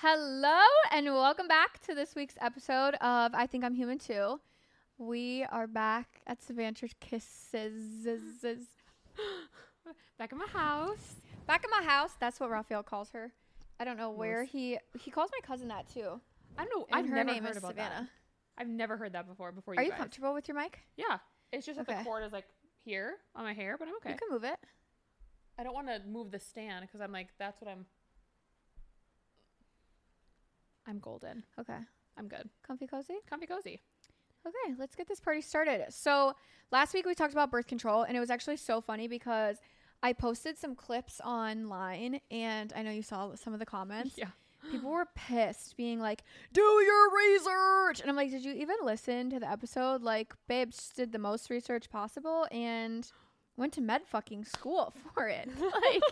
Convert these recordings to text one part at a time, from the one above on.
Hello and welcome back to this week's episode of I Think I'm Human Too. We are back at Savannah Kisses. Back in my house. Back at my house. That's what Raphael calls her. I don't know where Most- he he calls my cousin that too. I don't know. And I've her never name heard is about Savannah. that. I've never heard that before. Before you Are you guys. comfortable with your mic? Yeah. It's just that the cord is like here on my hair, but I'm okay. You can move it. I don't want to move the stand because I'm like that's what I'm. I'm golden. Okay. I'm good. Comfy cozy? Comfy cozy. Okay, let's get this party started. So, last week we talked about birth control, and it was actually so funny because I posted some clips online, and I know you saw some of the comments. Yeah. People were pissed, being like, "Do your research," and I'm like, "Did you even listen to the episode? Like, babes did the most research possible and went to med fucking school for it. like,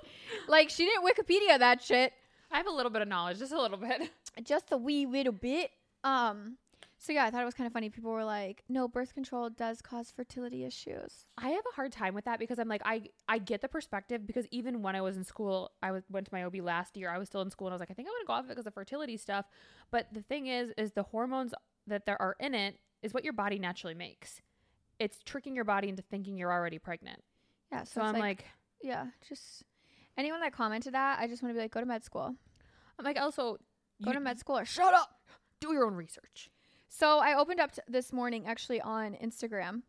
like she didn't Wikipedia that shit." I have a little bit of knowledge, just a little bit. just a wee little bit. Um, so yeah, I thought it was kind of funny. People were like, "No, birth control does cause fertility issues." I have a hard time with that because I'm like I I get the perspective because even when I was in school, I was went to my OB last year. I was still in school and I was like, I think I'm gonna go off it because of fertility stuff. But the thing is, is the hormones that there are in it is what your body naturally makes. It's tricking your body into thinking you're already pregnant. Yeah, so, So I'm like, yeah, just anyone that commented that, I just want to be like, go to med school, I'm like also go to med school, or shut up. do your own research. So I opened up t- this morning actually on Instagram.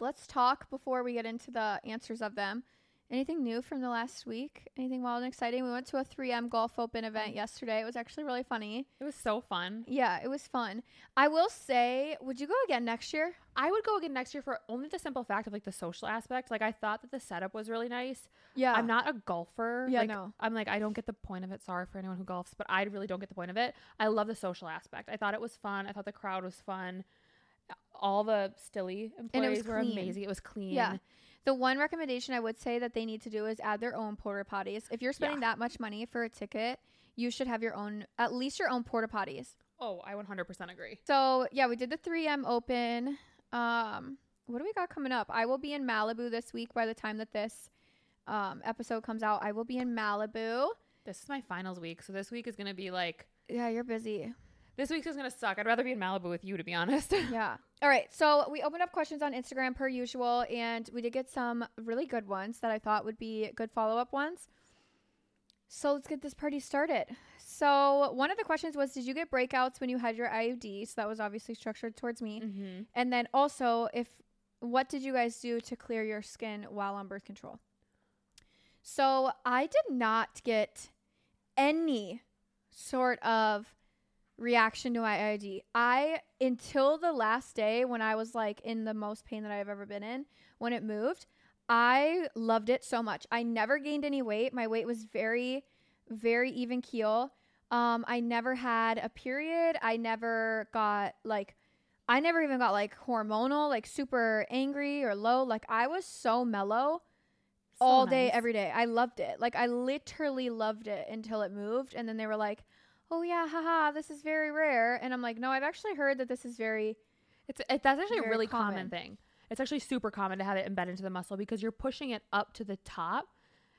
Let's talk before we get into the answers of them. Anything new from the last week? Anything wild and exciting? We went to a 3M Golf Open event yesterday. It was actually really funny. It was so fun. Yeah, it was fun. I will say, would you go again next year? I would go again next year for only the simple fact of like the social aspect. Like I thought that the setup was really nice. Yeah. I'm not a golfer. Yeah, like, no. I'm like I don't get the point of it. Sorry for anyone who golfs, but I really don't get the point of it. I love the social aspect. I thought it was fun. I thought the crowd was fun. All the Stilly And employees it was were clean. amazing. It was clean. Yeah. The one recommendation I would say that they need to do is add their own porta potties. If you're spending that much money for a ticket, you should have your own, at least your own porta potties. Oh, I 100% agree. So yeah, we did the 3M Open. Um, what do we got coming up? I will be in Malibu this week. By the time that this um, episode comes out, I will be in Malibu. This is my finals week, so this week is gonna be like Yeah, you're busy. This week's is gonna suck. I'd rather be in Malibu with you, to be honest. Yeah. All right. So we opened up questions on Instagram per usual, and we did get some really good ones that I thought would be good follow up ones. So let's get this party started. So one of the questions was, did you get breakouts when you had your IUD? So that was obviously structured towards me. mm-hmm. And then also, if what did you guys do to clear your skin while on birth control? So I did not get any sort of reaction to my IUD. I until the last day when I was like in the most pain that I've ever been in when it moved, I loved it so much. I never gained any weight. My weight was very very even keel. Um I never had a period. I never got like I never even got like hormonal, like super angry or low. Like I was so mellow all day, every day. I loved it. Like I literally loved it until it moved. And then they were like, oh yeah, haha, this is very rare. And I'm like, no, I've actually heard that this is very, It's it, that's actually a really common. common. thing. It's actually super common to have it embedded into the muscle because you're pushing it up to the top.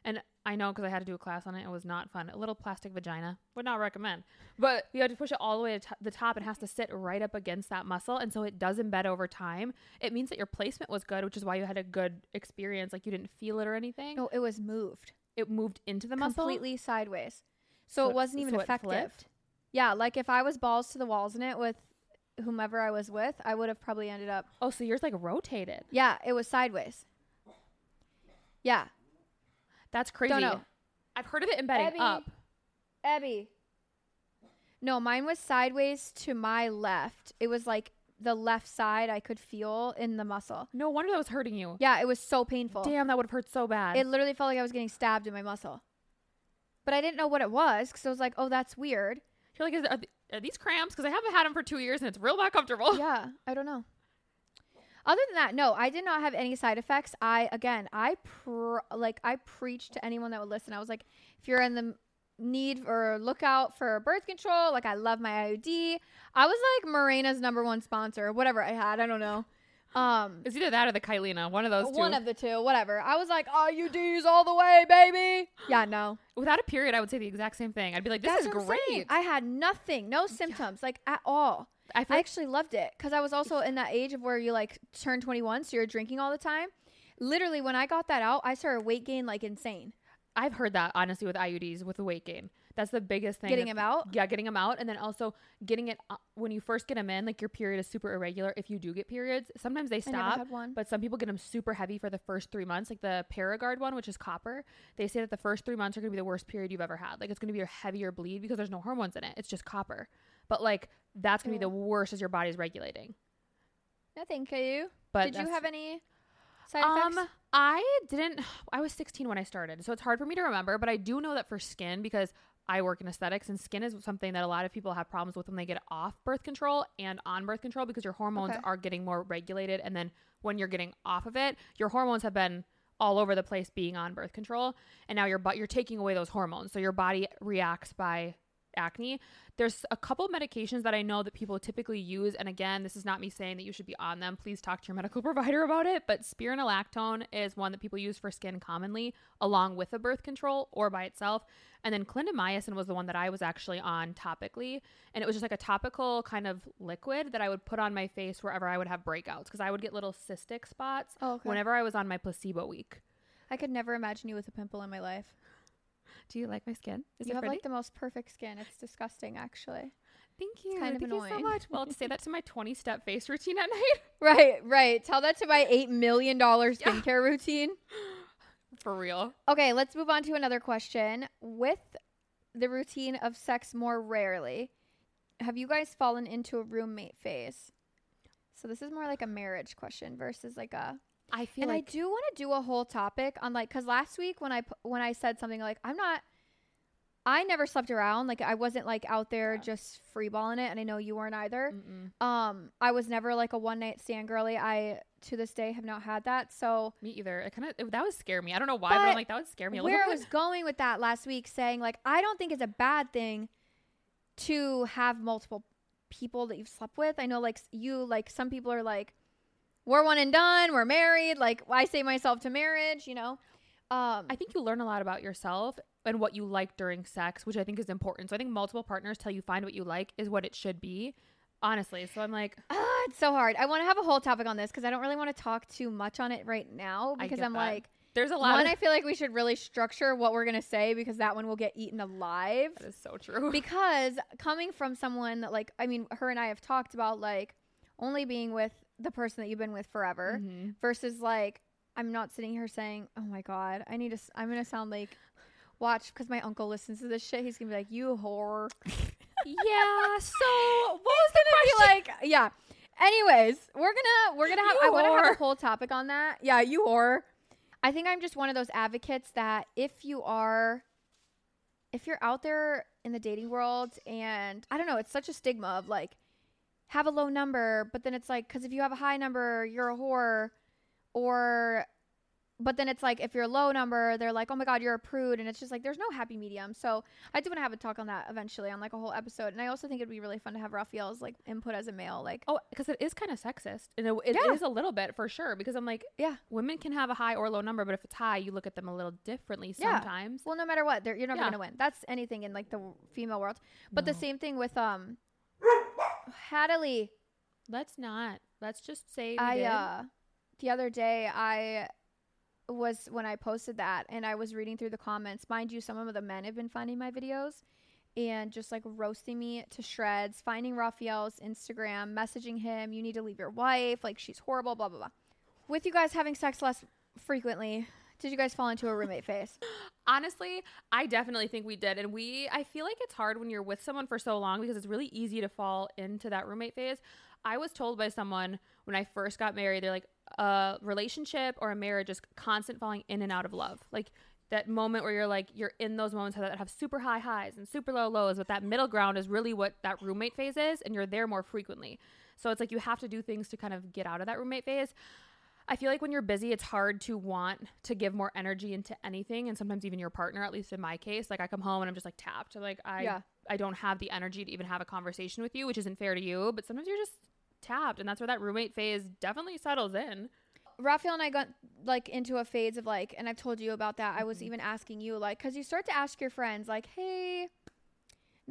And I know because I had to do a class on it. It was not fun. A little plastic vagina would not recommend. But you have to push it all the way to t- the top. It has to sit right up against that muscle, and so it does embed over time. It means that your placement was good, which is why you had a good experience. Like you didn't feel it or anything. no, it was moved It moved into the muscle. completely sideways. So, So it wasn't even so effective. flipped? Yeah, like if I was balls to the walls in it with whomever I was with, I would have probably ended up. Oh, so yours like rotated. Yeah, it was sideways. Yeah. That's crazy. know. I've heard of it embedding Abby. up. Abby. No, mine was sideways to my left. It was like the left side I could feel in the muscle. No wonder that was hurting you. Yeah, it was so painful. Damn, that would have hurt so bad. It literally felt like I was getting stabbed in my muscle. But I didn't know what it was because I was like, oh, that's weird. You're like, is, are, th- are these cramps? Because I haven't had them for two years and it's real not comfortable. yeah, I don't know. Other than that, no, I did not have any side effects. I again, I pr- like I preached to anyone that would listen. I was like, if you're in the need or lookout for birth control, like I love my IUD. I was like Mirena's number one sponsor, whatever I had, I don't know. Um, It's either that or the Kyleena. One of those two. one of the two, whatever. I was like, IUDs all the way, baby. Yeah, no. Without a period, I would say the exact same thing. I'd be like, this That's is great. saying. I had nothing, no symptoms, like at all. I I actually loved it because I was also in that age of where you like turn 21, so you're drinking all the time. Literally, when I got that out, I started weight gain like insane. I've heard that honestly with IUDs with the weight gain. That's the biggest thing. Getting them out. Yeah, getting them out, and then also getting it uh, when you first get them in. Like your period is super irregular. If you do get periods, sometimes they stop. But some people get them super heavy for the first three months, like the Paragard one, which is copper. They say that the first three months are going to be the worst period you've ever had. Like it's going to be a heavier bleed because there's no hormones in it. It's just copper. But like that's going to be the worst as your body's regulating. No, thank you. But Did you have any side effects? Um, I didn't. I was 16 when I started, so it's hard for me to remember. But I do know that for skin, because I work in aesthetics, and skin is something that a lot of people have problems with when they get off birth control and on birth control because your hormones Okay. are getting more regulated, and then when you're getting off of it, your hormones have been all over the place being on birth control, and now your but you're taking away those hormones, so your body reacts by acne. There's a couple medications that I know that people typically use, and again, this is not me saying that you should be on them. Please talk to your medical provider about it. But spironolactone is one that people use for skin commonly, along with a birth control or by itself. And then clindamycin was the one that I was actually on topically, and it was just like a topical kind of liquid that I would put on my face wherever I would have breakouts because I would get little cystic spots oh, okay. whenever I was on my placebo week. I could never imagine you with a pimple in my life. Do you like my skin? Is you it have pretty? like the most perfect skin. It's disgusting, actually. Thank you. kind of Thank you so annoying. much. Well, to say that to my 20 step face routine at night. Right, right. Tell that to my eight million dollar skincare routine. For real. Okay, let's move on to another question. With the routine of sex more rarely, have you guys fallen into a roommate phase? So this is more like a marriage question versus like a. I feel and like I do want to do a whole topic on like because last week when I when I said something like I'm not. I never slept around. Like I wasn't like out there Yeah. just freeballing it, and I know you weren't either. Mm-mm. Um, I was never like a one night stand girly. I to this day have not had that. So me either. It kind of that would scare me. I don't know why, but, I'm like that would scare me a where I was going with that last week, saying like I don't think it's a bad thing to have multiple people that you've slept with. I know like you like some people are like we're one and done, we're married. Like I say myself to marriage, you know. Um, I think you learn a lot about yourself and what you like during sex, which I think is important. So I think multiple partners tell you find what you like is what it should be. Honestly. So I'm like, ah, it's so hard. I want to have a whole topic on this because I don't really want to talk too much on it right now because I'm that. like there's a lot one. of I feel like we should really structure what we're gonna say because that one will get eaten alive. that is so true. because coming from someone that like I mean her and I have talked about like only being with the person that you've been with forever Mhm. versus like I'm not sitting here saying oh my god I need to s- I'm gonna sound like watch because my uncle listens to this shit. He's gonna be like you whore. Yeah. So what was gonna be like yeah. Anyways we're gonna we're gonna have You I want to have a whole topic on that. Yeah you whore. I think I'm just one of those advocates that if you are if you're out there in the dating world and I don't know, it's such a stigma of like have a low number, but then it's like cuz if you have a high number, you're a whore or but then it's like if you're a low number, they're like, "Oh my god, you're a prude." And it's just like there's no happy medium. So, I do want to have a talk on that eventually on like a whole episode. And I also think it'd be really fun to have Raphael's like input as a male like Oh, because it is kind of sexist, and it, it is Yeah. a little bit for sure. Because I'm like, Yeah. women can have a high or low number, but if it's high, you look at them a little differently Yeah. sometimes. Well, no matter what, you're never Yeah. gonna win. That's anything in like the w- female world. But the same thing with um, Hadley. Let's not. Let's just say I uh, the other day I was when I posted that, and I was reading through the comments. Mind you, some of the men have been finding my videos and just like roasting me to shreds, finding Raphael's Instagram, messaging him, "You need to leave your wife. Like she's horrible." Blah blah blah. With you guys having sex less frequently, did you guys fall into a roommate phase? honestly i definitely think we did and we i feel like it's hard when you're with someone for so long because it's really easy to fall into that roommate phase. I was told by someone when i first got married they're like a relationship or a marriage is constant falling in and out of love. Like that moment where you're like you're in those moments that have super high highs and super low lows but that middle ground is really what that roommate phase is and you're there more frequently. So it's like you have to do things to kind of get out of that roommate phase I feel like when you're busy, it's hard to want to give more energy into anything, and sometimes even your partner. At least in my case, like I come home and I'm just like tapped. Like I, Yeah. I don't have the energy to even have a conversation with you, which isn't fair to you. But sometimes you're just tapped, and that's where that roommate phase definitely settles in. Raphael and I got like into a phase of like, and I've told you about that. I was Mhm. even asking you like, because you start to ask your friends like, hey,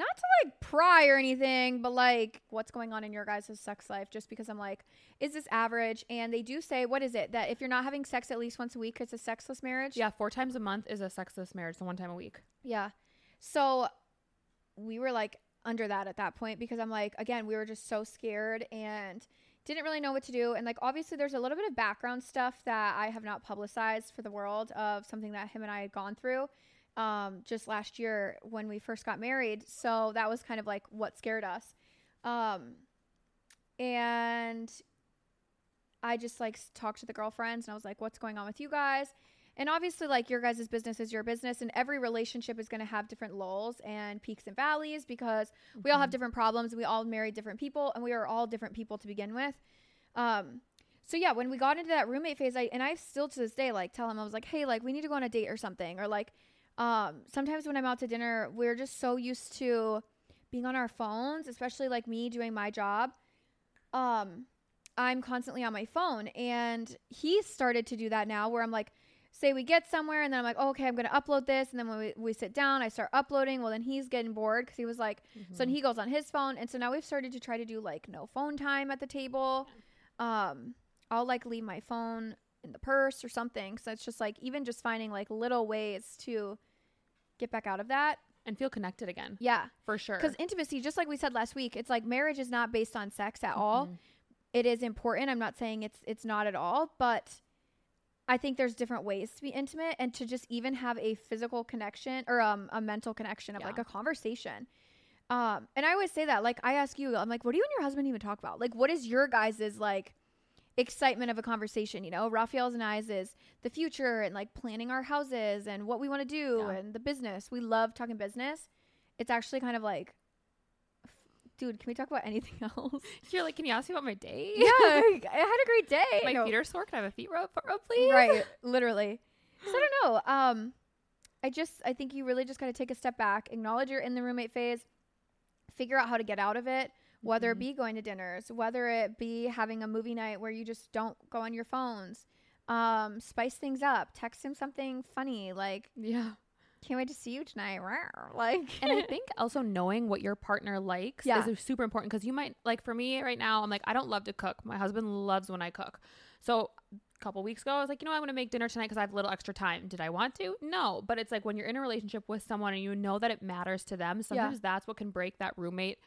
not to like pry or anything, but like, what's going on in your guys' sex life? Just because I'm like, is this average? And they do say, what is it that if you're not having sex at least once a week, it's a sexless marriage. Yeah, four times a month is a sexless marriage, so one time a week. Yeah. So we were like under that at that point because I'm like, again, we were just so scared and didn't really know what to do. And like, obviously, there's a little bit of background stuff that I have not publicized for the world of something that him and I had gone through um, just last year when we first got married. So that was kind of like what scared us. Um, and I just like talked to the girlfriends and I was like, what's going on with you guys? And obviously, like your guys' business is your business, and every relationship is going to have different lulls and peaks and valleys because we all have Mhm. different problems. We all marry different people, and we are all different people to begin with. Um, so yeah, when we got into that roommate phase, I and I still to this day like tell him I was like, hey, like we need to go on a date or something, or like, um, sometimes when I'm out to dinner, we're just so used to being on our phones, especially like me doing my job. Um, I'm constantly on my phone, and he started to do that now, where I'm like say we get somewhere and then I'm like, oh, okay, I'm going to upload this. And then when we, we sit down, I start uploading. Well, then he's getting bored because he was like, so then Mhm. he goes on his phone. And so now we've started to try to do like no phone time at the table. Um, I'll like leave my phone in the purse or something. So it's just like, even just finding like little ways to get back out of that. and feel connected again Yeah. for sure. Because intimacy, just like we said last week, it's like marriage is not based on sex at all Mhm. it is important. I'm not saying it's it's not at all, but I think there's different ways to be intimate and to just even have a physical connection or um, a mental connection of like a conversation. Um, and I always say that, like I ask you, I'm like, what do you and your husband even talk about? Like, what is your guys' like excitement of a conversation? You know, Raphael's and I's is the future and like planning our houses and what we want to do Yeah. and the business. We love talking business. It's actually kind of like, dude, can we talk about anything else? You're like, can you ask me about my day? yeah, I had a great day. my No, feet are sore. Can I have a feet rub, rub please? right, literally. So I don't know. Um, I just I think you really just got to take a step back, acknowledge you're in the roommate phase, figure out how to get out of it. Whether it Mhm. be going to dinners, whether it be having a movie night where you just don't go on your phones, um, spice things up. Text him something funny like Yeah. "Can't wait to see you tonight." Like, And I think also knowing what your partner likes Yeah. is super important because you might like for me right now, I'm like, I don't love to cook. My husband loves when I cook. So a couple weeks ago, I was like, you know, I'm gonna make dinner tonight because I have a little extra time. Did I want to? No. But it's like when you're in a relationship with someone and you know that it matters to them, sometimes that's what can break that roommate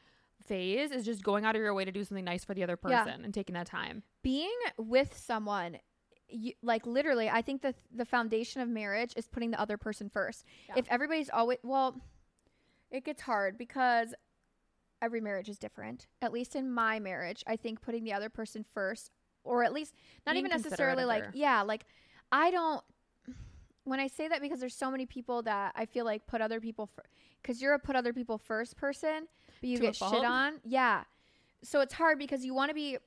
phase is just going out of your way to do something nice for the other Yeah. person and taking that time. being with someone you, like literally i think the the foundation of marriage is putting the other person first Yeah. if everybody's always well it gets hard because every marriage is different at least in my marriage i think putting the other person first or at least not Being even necessarily like yeah like i don't when i say that because there's so many people that i feel like put other people because you're a put other people first person but you To get shit on yeah so it's hard because you want to be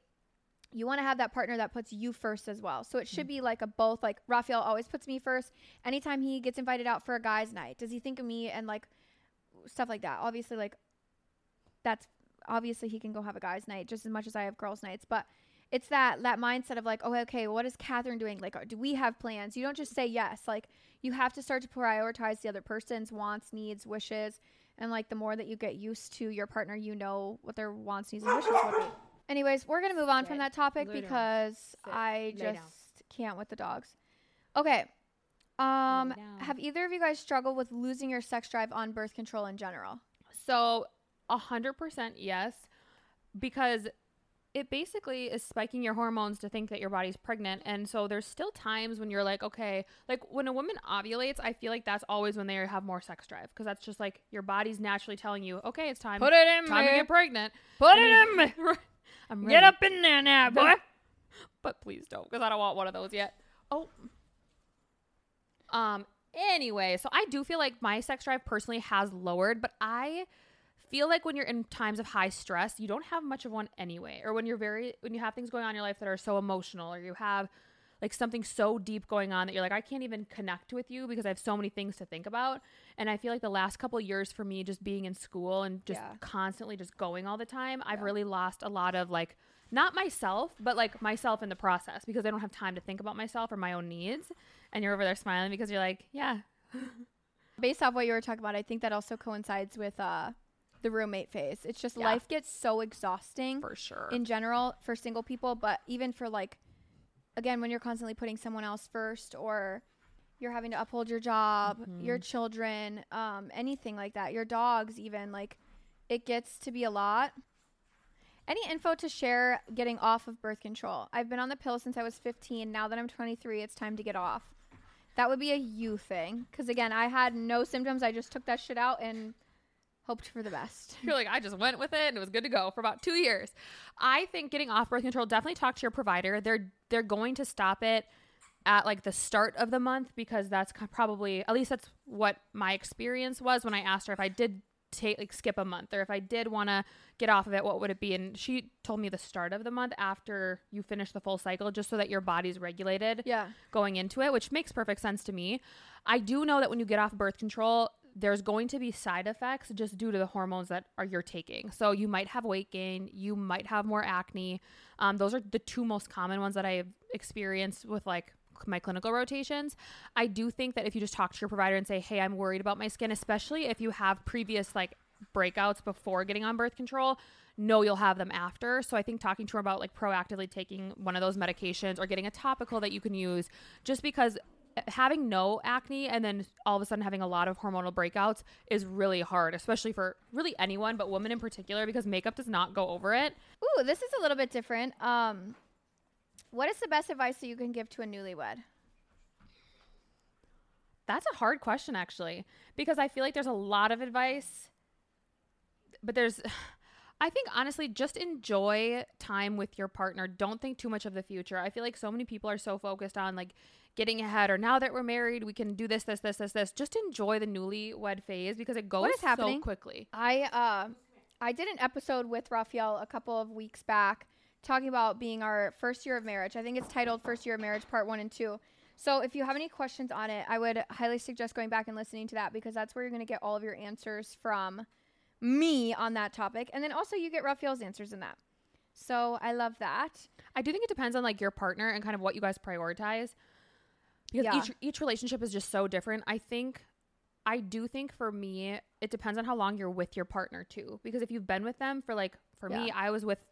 you want to have that partner that puts you first as well. So it should hmm. be like a both. Like Raphael always puts me first. Anytime he gets invited out for a guys' night, does he think of me and like stuff like that? Obviously, like that's obviously he can go have a guys' night just as much as I have girls' nights, but it's that that mindset of like, oh, okay, what is Catherine doing? Like, do we have plans? You don't just say yes. Like, you have to start to prioritize the other person's wants, needs, wishes, and like the more that you get used to your partner, you know what their wants, needs, and wishes would be. Anyways, we're gonna move on from that topic Lay because Sit. I just can't with the dogs. Okay. Um, have either of you guys struggled with losing your sex drive on birth control in general? So, a hundred percent yes, because it basically is spiking your hormones to think that your body's pregnant, and so there's still times when you're like, okay, like when a woman ovulates, I feel like that's always when they have more sex drive because that's just like your body's naturally telling you, okay, it's time, Put it in time to get pregnant. Put And then- I'm ready. Get up in there now, boy. but please don't because I don't want one of those yet. Oh. Um. Anyway, so I do feel like my sex drive personally has lowered, but I feel like when you're in times of high stress, you don't have much of one anyway. Or when you're very when you have things going on in your life that are so emotional, or you have like something so deep going on that you're like I can't even connect with you because I have so many things to think about. And I feel like the last couple years for me just being in school and just Yeah. constantly just going all the time, I've really lost a lot of like not myself, but like myself in the process because I don't have time to think about myself or my own needs. And you're over there smiling because you're like, yeah, Based off what you were talking about, I think that also coincides with uh, the roommate phase. It's just Yeah. life gets so exhausting for sure. in general for single people, but even for like, again, when you're constantly putting someone else first or you're having to uphold your job, your children, um, anything like that, your dogs, even like it gets to be a lot. Any info to share getting off of birth control? I've been on the pill since I was 15. Now that I'm 23, it's time to get off. That would be a you thing. Because again, I had no symptoms. I just took that shit out and hoped for the best. You're like, I just went with it and it was good to go for about two years. I think getting off birth control, definitely talk to your provider. They're they're going to stop it at like the start of the month because that's probably at least that's what my experience was when I asked her if I did take like skip a month or if I did want to get off of it, what would it be? And she told me the start of the month after you finish the full cycle, just so that your body's regulated Yeah. going into it, which makes perfect sense to me. I do know that when you get off birth control, there's going to be side effects just due to the hormones that are you're taking. So you might have weight gain, you might have more acne. Um, those are the two most common ones that I've experienced with like my clinical rotations. I do think that if you just talk to your provider and say, "Hey, I'm worried about my skin," especially if you have previous like breakouts before getting on birth control, know you'll have them after. So I think talking to her about like proactively taking one of those medications or getting a topical that you can use just because having no acne and then all of a sudden having a lot of hormonal breakouts is really hard, especially for really anyone, but women in particular because makeup does not go over it. Ooh, this is a little bit different. Um, what is the best advice that you can give to a newlywed? That's a hard question actually, because I feel like there's a lot of advice, but there's I think honestly just enjoy time with your partner. Don't think too much of the future. I feel like so many people are so focused on like getting ahead or now that we're married, we can do this this this this this. Just enjoy the newlywed phase because it goes is happening? so quickly. I uh, I did an episode with Raphael a couple of weeks back talking about being our first year of marriage. I think it's titled First Year of Marriage Part 1 and 2. So if you have any questions on it, I would highly suggest going back and listening to that because that's where you're going to get all of your answers from me on that topic. And then also you get Raphael's answers in that. So I love that. I do think it depends on like your partner and kind of what you guys prioritize. Because Yeah. each each relationship is just so different. I think I do think for me it depends on how long you're with your partner too. Because if you've been with them for like for me, I was with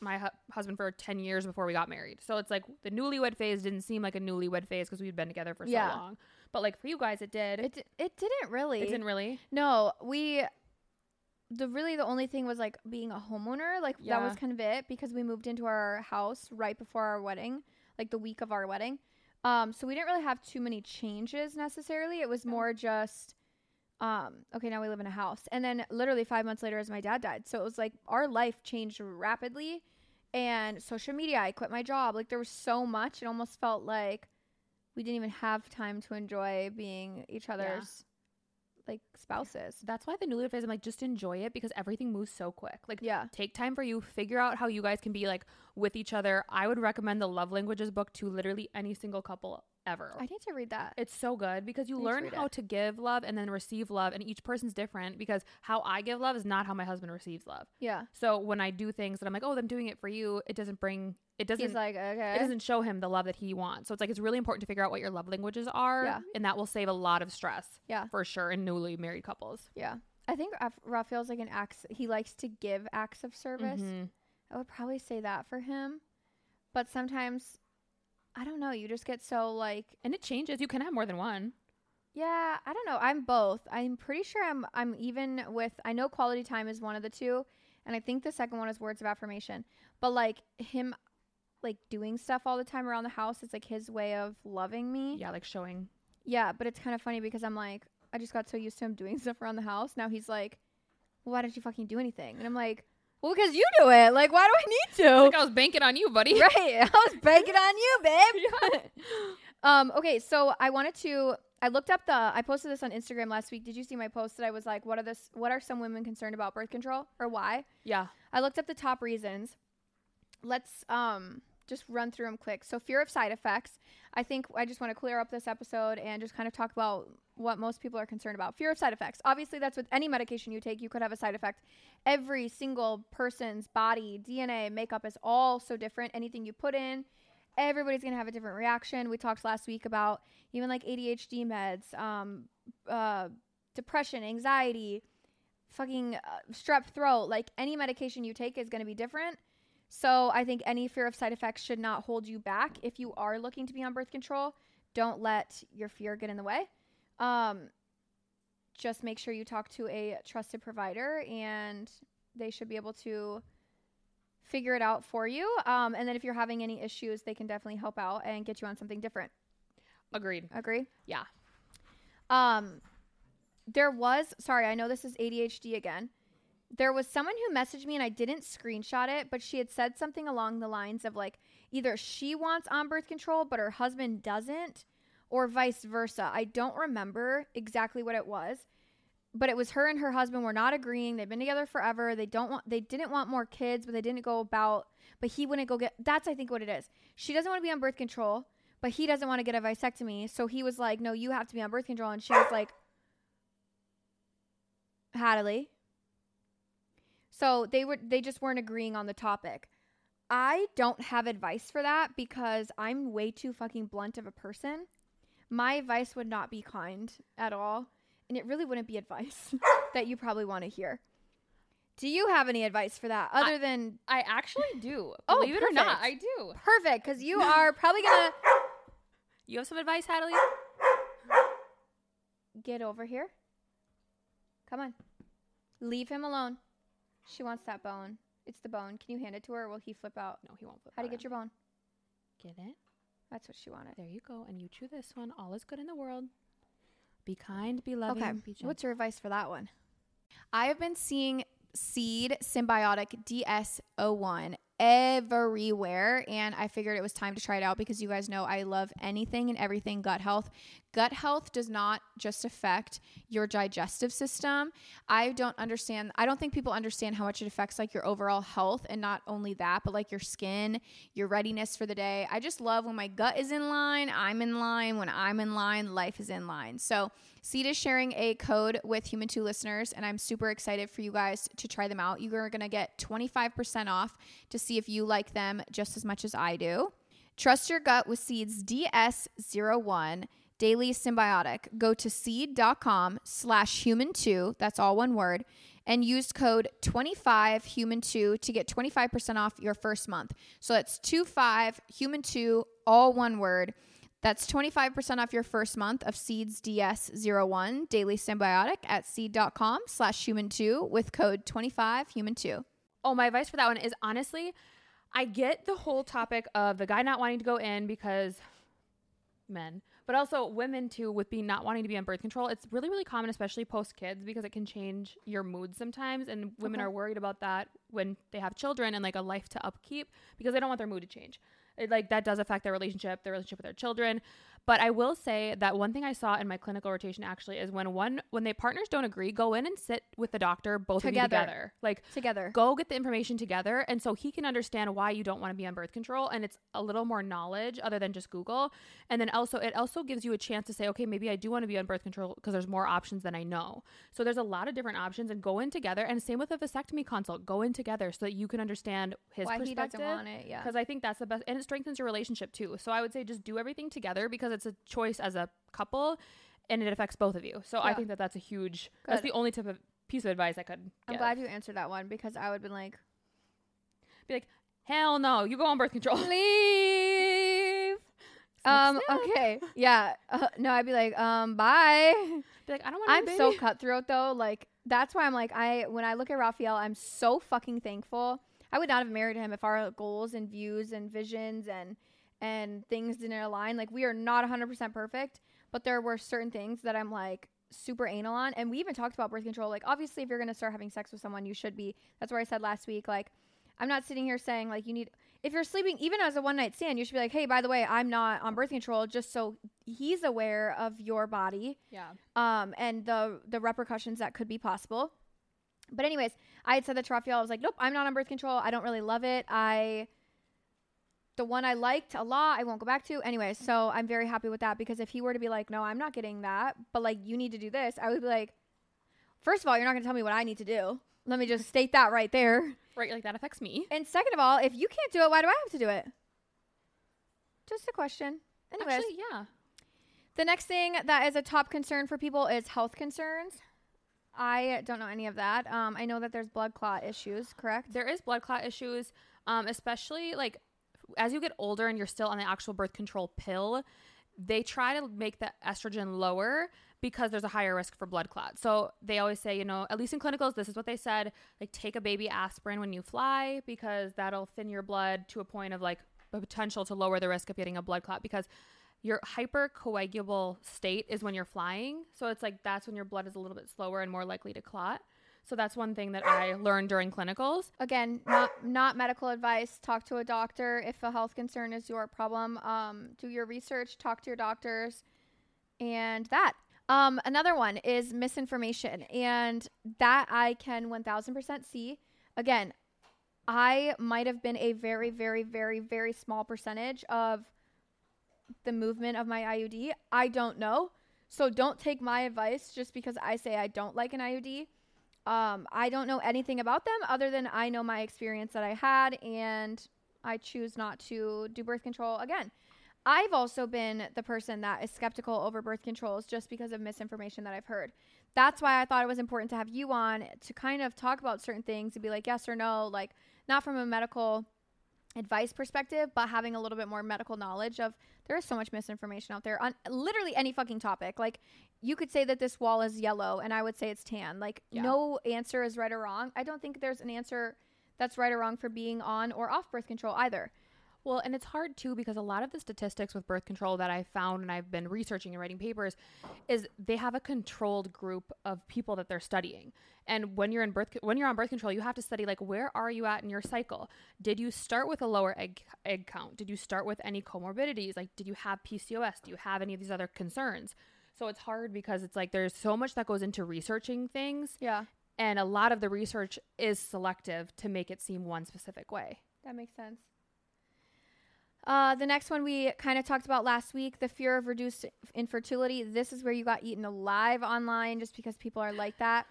my hu- husband for 10 years before we got married. So it's like the newlywed phase didn't seem like a newlywed phase because we'd been together for Yeah. so long. But like for you guys it did. It, it didn't really. It didn't really. No, we the really the only thing was like being a homeowner. Like that was kind of it because we moved into our house right before our wedding, like the week of our wedding. Um, so we didn't really have too many changes necessarily. It was more just um, okay, now we live in a house. And then literally 5 months later as my dad died. So it was like our life changed rapidly and social media, I quit my job. Like there was so much. It almost felt like we didn't even have time to enjoy being each other's like spouses. That's why the newlywed phase I'm like just enjoy it because everything moves so quick. Like Yeah. take time for you figure out how you guys can be like with each other i would recommend the love languages book to literally any single couple ever I need to read that. it's so good because you Need to learn how it. to give love and then receive love and each person's different because how i give love is not how my husband receives love Yeah. so when i do things that i'm like oh i'm doing it for you it doesn't bring it doesn't He's like, okay. it doesn't show him the love that he wants so it's like it's really important to figure out what your love languages are Yeah. and that will save a lot of stress Yeah. for sure in newly married couples yeah. I think Raphael's like an acts. He likes to give acts of service. Mhm. I would probably say that for him. But sometimes, I don't know. You just get so like, and it changes you can have more than one yeah, I don't know. I'm both. I'm pretty sure I'm. I'm even with. I know quality time is one of the two, and I think the second one is words of affirmation. But like him, like doing stuff all the time around the house is like his way of loving me. yeah like showing Yeah, but it's kind of funny because I'm like, I just got so used to him doing stuff around the house. Now he's like, well, why don't you fucking do anything? And I'm like, well, because you do it. Like, why do I need to? like i was banking on you buddy right. I was banking on you, babe. um, okay, so I wanted to I looked up the I posted this on Instagram last week. Did you see my post that I was like, what are this what are some women concerned about birth control or why? yeah I looked up the top reasons. Let's um just run through them quick. So, fear of side effects. I think I just want to clear up this episode and just kind of talk about what most people are concerned about. Fear of side effects. Obviously, that's with any medication you take, you could have a side effect. Every single person's body, DNA, makeup is all so different. Anything you put in, everybody's going to have a different reaction. We talked last week about even like ADHD meds, um, uh, depression, anxiety, fucking uh, strep throat. Like any medication you take is going to be different. So I think any fear of side effects should not hold you back. If you are looking to be on birth control, don't let your fear get in the way. Um, just make sure you talk to a trusted provider and they should be able to figure it out for you. Um, and then if you're having any issues, they can definitely help out and get you on something different. Agreed. Agree? Yeah. Um, there was, sorry, I know this is ADHD again. There was someone who messaged me and I didn't screenshot it, but she had said something along the lines of like either she wants on birth control, but her husband doesn't, or vice versa. I don't remember exactly what it was, but it was her and her husband were not agreeing. They've been together forever. They don't want, they didn't want more kids, but they didn't go about, but he wouldn't go get, that's I think what it is. She doesn't want to be on birth control, but he doesn't want to get a vasectomy. So he was like, no, you have to be on birth control. And she was like, Hadley. So they were they just weren't agreeing on the topic. I don't have advice for that because I'm way too fucking blunt of a person. My advice would not be kind at all, and it really wouldn't be advice that you probably want to hear. Do you have any advice for that other than I actually do. Oh, Believe it or not. I do. perfect cuz you are probably going to You have some advice, Hadley? get over here. Come on. Leave him alone. She wants that bone. It's the bone. Can you hand it to her or will he flip out? No, he won't flip. How do you get your bone? Get it? That's what she wanted. There you go. And you chew this one. All is good in the world. Be kind, be loving, Okay. be. What's your advice for that one? I have been seeing Seed Synbiotic DS01 everywhere, and I figured it was time to try it out because you guys know I love anything and everything gut health. Gut health does not just affect your digestive system. I don't understand, I don't think people understand how much it affects like your overall health, and not only that, but like your skin, your readiness for the day. I just love when my gut is in line, I'm in line. When I'm in line, life is in line. So, Seed is sharing a code with Human 2 listeners, and I'm super excited for you guys to try them out. You are going to get 25% off to see if you like them just as much as I do. Trust your gut with Seed's DS01 Daily Synbiotic. Go to seed.com slash human2, that's all one word, and use code 25human2 to get 25% off your first month. So that's 25human2, all one word. That's 25% off your first month of Seeds DS01 Daily Synbiotic at seed.com slash human2 with code 25human2. Oh, my advice for that one is honestly, I get the whole topic of the guy not wanting to go in because men, but also women too with being not wanting to be on birth control. It's really, really common, especially post kids, because it can change your mood sometimes. And women Okay. are worried about that when they have children and like a life to upkeep because they don't want their mood to change. It, like that does affect their relationship, their relationship with their children. But I will say that one thing I saw in my clinical rotation actually is when one when they partners don't agree, go in and sit with the doctor, both of you Together. together. Like Together. go get the information together and so he can understand why you don't want to be on birth control and it's a little more knowledge other than just google and then also it also gives you a chance to say okay maybe i do want to be on birth control because there's more options than i know so there's a lot of different options and go in together and same with a vasectomy consult go in together so that you can understand his Why perspective it, yeah. because i think that's the best and it strengthens your relationship too so i would say just do everything together because it's a choice as a couple and it affects both of you so i think that that's a huge that's the only type of piece of advice i could I'm give. glad you answered that one because I would have been like, be like, hell no, you go on birth control. leave. Um, okay. Yeah. Uh, no, I'd be like, um, bye. Be like, I don't want. I'm so cutthroat though. Like that's why I'm like I when I look at Raphael, I'm so fucking thankful. I would not have married him if our goals and views and visions and and things didn't align. Like we are not 100% perfect, but there were certain things that I'm like super anal on. And we even talked about birth control. Like obviously if you're to start having sex with someone, you should be. That's where I said last week like I'm not sitting here saying like you need if you're sleeping even as a one night stand, you should be like, "Hey, by the way, I'm not on birth control just so he's aware of your body." Yeah. um, and the the repercussions that could be possible. But anyways, I had said that to Raphael. I was like, nope, I'm not on birth control. I don't really love it. I the one I liked a lot, I won't go back to. Anyway, so I'm very happy with that because if he were to be like, no, I'm not getting that, but like, you need to do this, I would be like, first of all, you're not going to tell me what I need to do. Let me just state that right there. Right, like that affects me. And second of all, if you can't do it, why do I have to do it? Just a question. Anyways, Actually, yeah. the next thing that is a top concern for people is health concerns. I don't know any of that. Um, I know that there's blood clot issues, correct? There is blood clot issues, um, especially like as you get older and you're still on the actual birth control pill. They try to make the estrogen lower because there's a higher risk for blood clot. So they always say, you know, at least in clinicals, this is what they said: like take a baby aspirin when you fly because that'll thin your blood to a point of like the potential to lower the risk of getting a blood clot because your hypercoagulable state is when you're flying. So it's like that's when your blood is a little bit slower and more likely to clot. So that's one thing that I learned during clinicals. Again, not not medical advice. Talk to a doctor if a health concern is your problem. Um, do your research. Talk to your doctors, and that. Um, another one is misinformation, and that I can one thousand percent see. Again, I might have been a very, very, very, very small percentage of the movement of my IUD. I don't know. So don't take my advice just because I say I don't like an IUD. Um, I don't know anything about them other than I know my experience that I had and I choose not to do birth control again. I've also been the person that is skeptical over birth controls just because of misinformation that I've heard. That's why I thought it was important to have you on to kind of talk about certain things and be like yes or no, like not from a medical advice perspective, but having a little bit more medical knowledge of there is so much misinformation out there on literally any fucking topic. Like you could say that this wall is yellow and I would say it's tan. Like Yeah. no answer is right or wrong. I don't think there's an answer that's right or wrong for being on or off birth control either. Well, and it's hard too because a lot of the statistics with birth control that I found and I've been researching and writing papers is they have a controlled group of people that they're studying. And when you're in birth when you're on birth control, you have to study like where are you at in your cycle? Did you start with a lower egg egg count? Did you start with any comorbidities? Like did you have PCOS? Do you have any of these other concerns? So it's hard because it's like there's so much that goes into researching things Yeah, and a lot of the research is selective to make it seem one specific way. that makes sense. Uh, the next one we kind of talked about last week the fear of reduced infertility. This is where you got eaten alive online just because people are like that.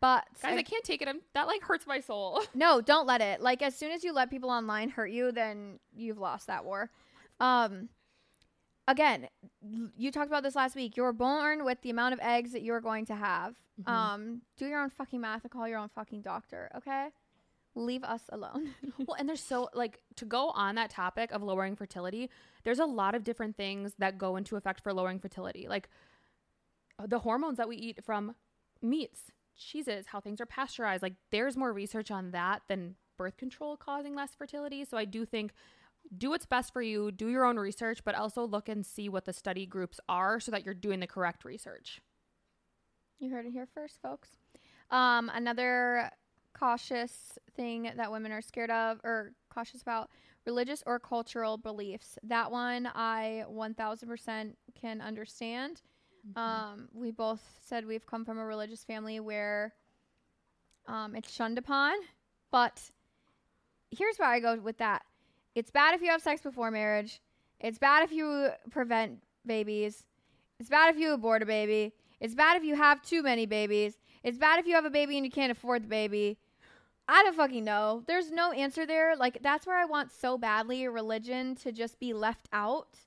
But Guys, I can't take it. I'm, that like hurts my soul. No, don't let it. Like as soon as you let people online hurt you, then you've lost that war. Um again, you talked about this last week. You're born with the amount of eggs that you're going to have. Mhm. Um do your own fucking math and call your own fucking doctor, okay? Leave us alone. well, and there's so like to go on that topic of lowering fertility, there's a lot of different things that go into effect for lowering fertility. Like uh, the hormones that we eat from meats, cheeses, how things are pasteurized. Like there's more research on that than birth control causing less fertility. So I do think do what's best for you, do your own research, but also look and see what the study groups are so that you're doing the correct research. You heard it here first, folks. Um, another cautious thing that women are scared of or cautious about religious or cultural beliefs. That one I 1000% can understand. Um, we both said we've come from a religious family where um, it's shunned upon, but here's where I go with that. It's bad if you have sex before marriage. It's bad if you prevent babies. It's bad if you abort a baby. It's bad if you have too many babies. It's bad if you have a baby and you can't afford the baby. I don't fucking know. There's no answer there. Like that's where I want so badly religion to just be left out.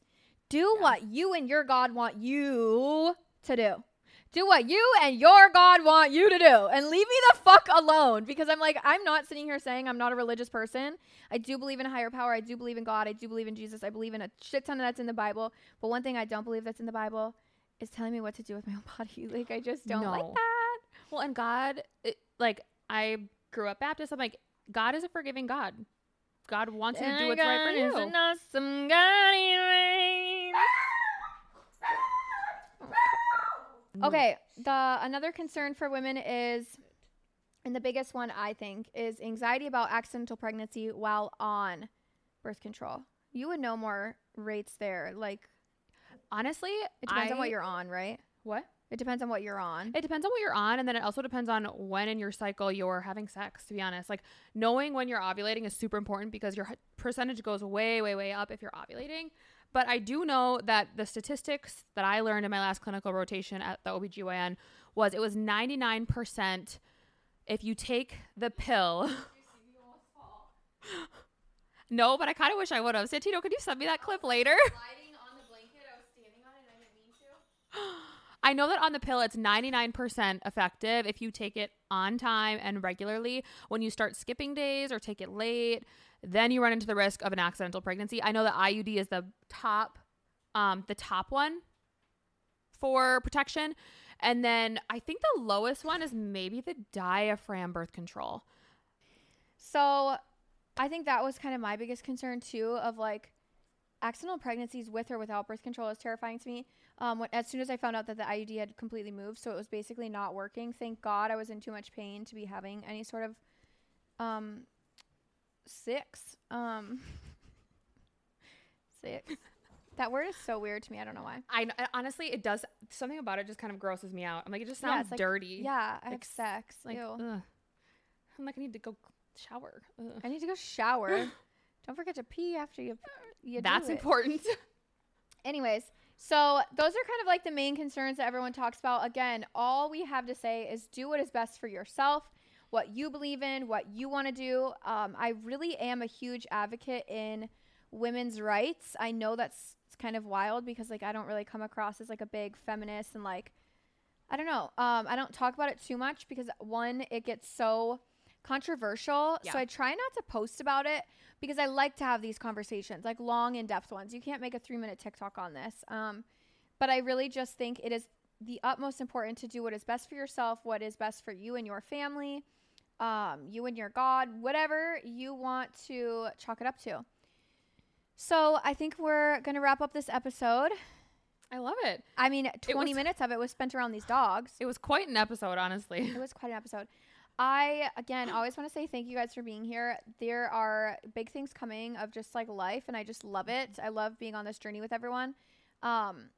Do Yeah. what you and your God want you to do. Do what you and your God want you to do. And leave me the fuck alone because I'm like I'm not sitting here saying I'm not a religious person. I do believe in a higher power. I do believe in God. I do believe in Jesus. I believe in a shit ton of that's in the Bible. But one thing I don't believe that's in the Bible is telling me what to do with my own body. Like I just don't like that. Well, and God, it, like I grew up Baptist. I'm like, God is a forgiving God. God wants you to do what's right for you. An awesome God he reigns. Mm-hmm. Okay, the another concern for women is and the biggest one I think is anxiety about accidental pregnancy while on birth control. You would know more rates there. Like Honestly, it depends on what you're on, right? What? It depends on what you're on. It depends on what you're on, and then it also depends on when in your cycle you're having sex. To be honest, like knowing when you're ovulating is super important because your percentage goes way, way, way up if you're ovulating. But I do know that the statistics that I learned in my last clinical rotation at the OBGYN was it was 99% if you take the pill. no, but I kind of wish I would have. Santino, could you send me that clip later? I know that on the pill, it's 99% effective if you take it on time and regularly. When you start skipping days or take it late, then you run into the risk of an accidental pregnancy. I know that IUD is the top, um, the top one for protection. And then I think the lowest one is maybe the diaphragm birth control. So I think that was kind of my biggest concern too of like accidental pregnancies with or without birth control is terrifying to me. Um, when, as soon as I found out that the IUD had completely moved, so it was basically not working. Thank God I was in too much pain to be having any sort of um six um six. That word is so weird to me. I don't know why. I honestly, it does something about it just kind of grosses me out. I'm like, it just Yeah, sounds like- dirty. Yeah, I have Like, sex. like. I'm like, I need to go shower. Ugh. I need to go shower. don't forget to pee after you. you That's important. Anyways, so those are kind of like the main concerns that everyone talks about. Again, all we have to say is do what is best for yourself, what you believe in, what you want to do. Um, I really am a huge advocate in women's rights. I know that's kind of wild because like I don't really come across as like a big feminist and like I don't know. Um, I don't talk about it too much because one, it gets so controversial. Yeah. So I try not to post about it because I like to have these conversations, like long, in depth ones. You can't make a three minute TikTok on this. Um, but I really just think it is the utmost important to do what is best for yourself, what is best for you and your family, um, you and your God, whatever you want to chalk it up to. So I think we're going to wrap up this episode. I love it. I mean, 20 was- minutes of it was spent around these dogs. It was quite an episode, honestly. It was quite an episode. I again always want to say thank you guys for being here. There are big things coming of just like life and I just love it. I love being on this journey with everyone. Um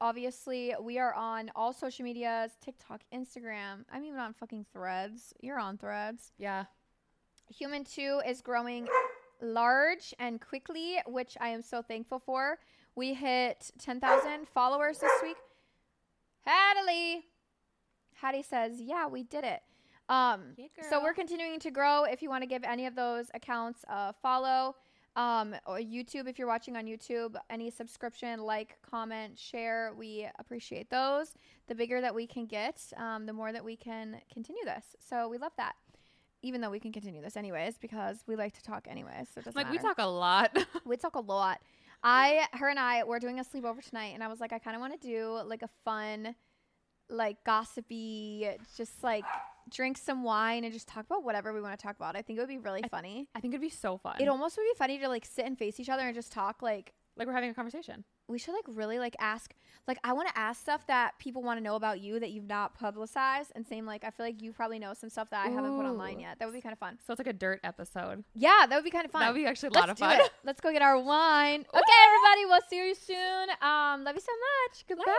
obviously we are on all social medias, TikTok, Instagram. I'm even on fucking Threads. You're on Threads. Yeah. Human 2 is growing large and quickly, which I am so thankful for. We hit 10,000 followers this week. Hattie. Hattie says, "Yeah, we did it." Um, Yeah, so we're continuing to grow. If you want to give any of those accounts a follow, um, or YouTube, if you're watching on YouTube, any subscription, like, comment, share, we appreciate those. The bigger that we can get, um, the more that we can continue this. So we love that. Even though we can continue this anyways, because we like to talk anyways. So it doesn't Like we talk a lot. We talk a lot. I, her and I, were doing a sleepover tonight, and I was like, I kind of want to do like a fun, like gossipy, just like drink some wine and just talk about whatever we want to talk about. I think it would be really funny. I think it'd be so fun. It almost would be funny to like sit and face each other and just talk. Like like we're having a conversation. we should like really like ask. Like I want to ask stuff that people want to know about you that you've not publicized, and same like I feel like you probably know some stuff that I haven't put online yet. That would be kind of fun. So it's like a dirt episode. Yeah, that would be kind of fun. That would be actually a Let's lot of do fun. it. Let's go get our wine. Okay, everybody, we'll see you soon. Um, love you so much. Goodbye.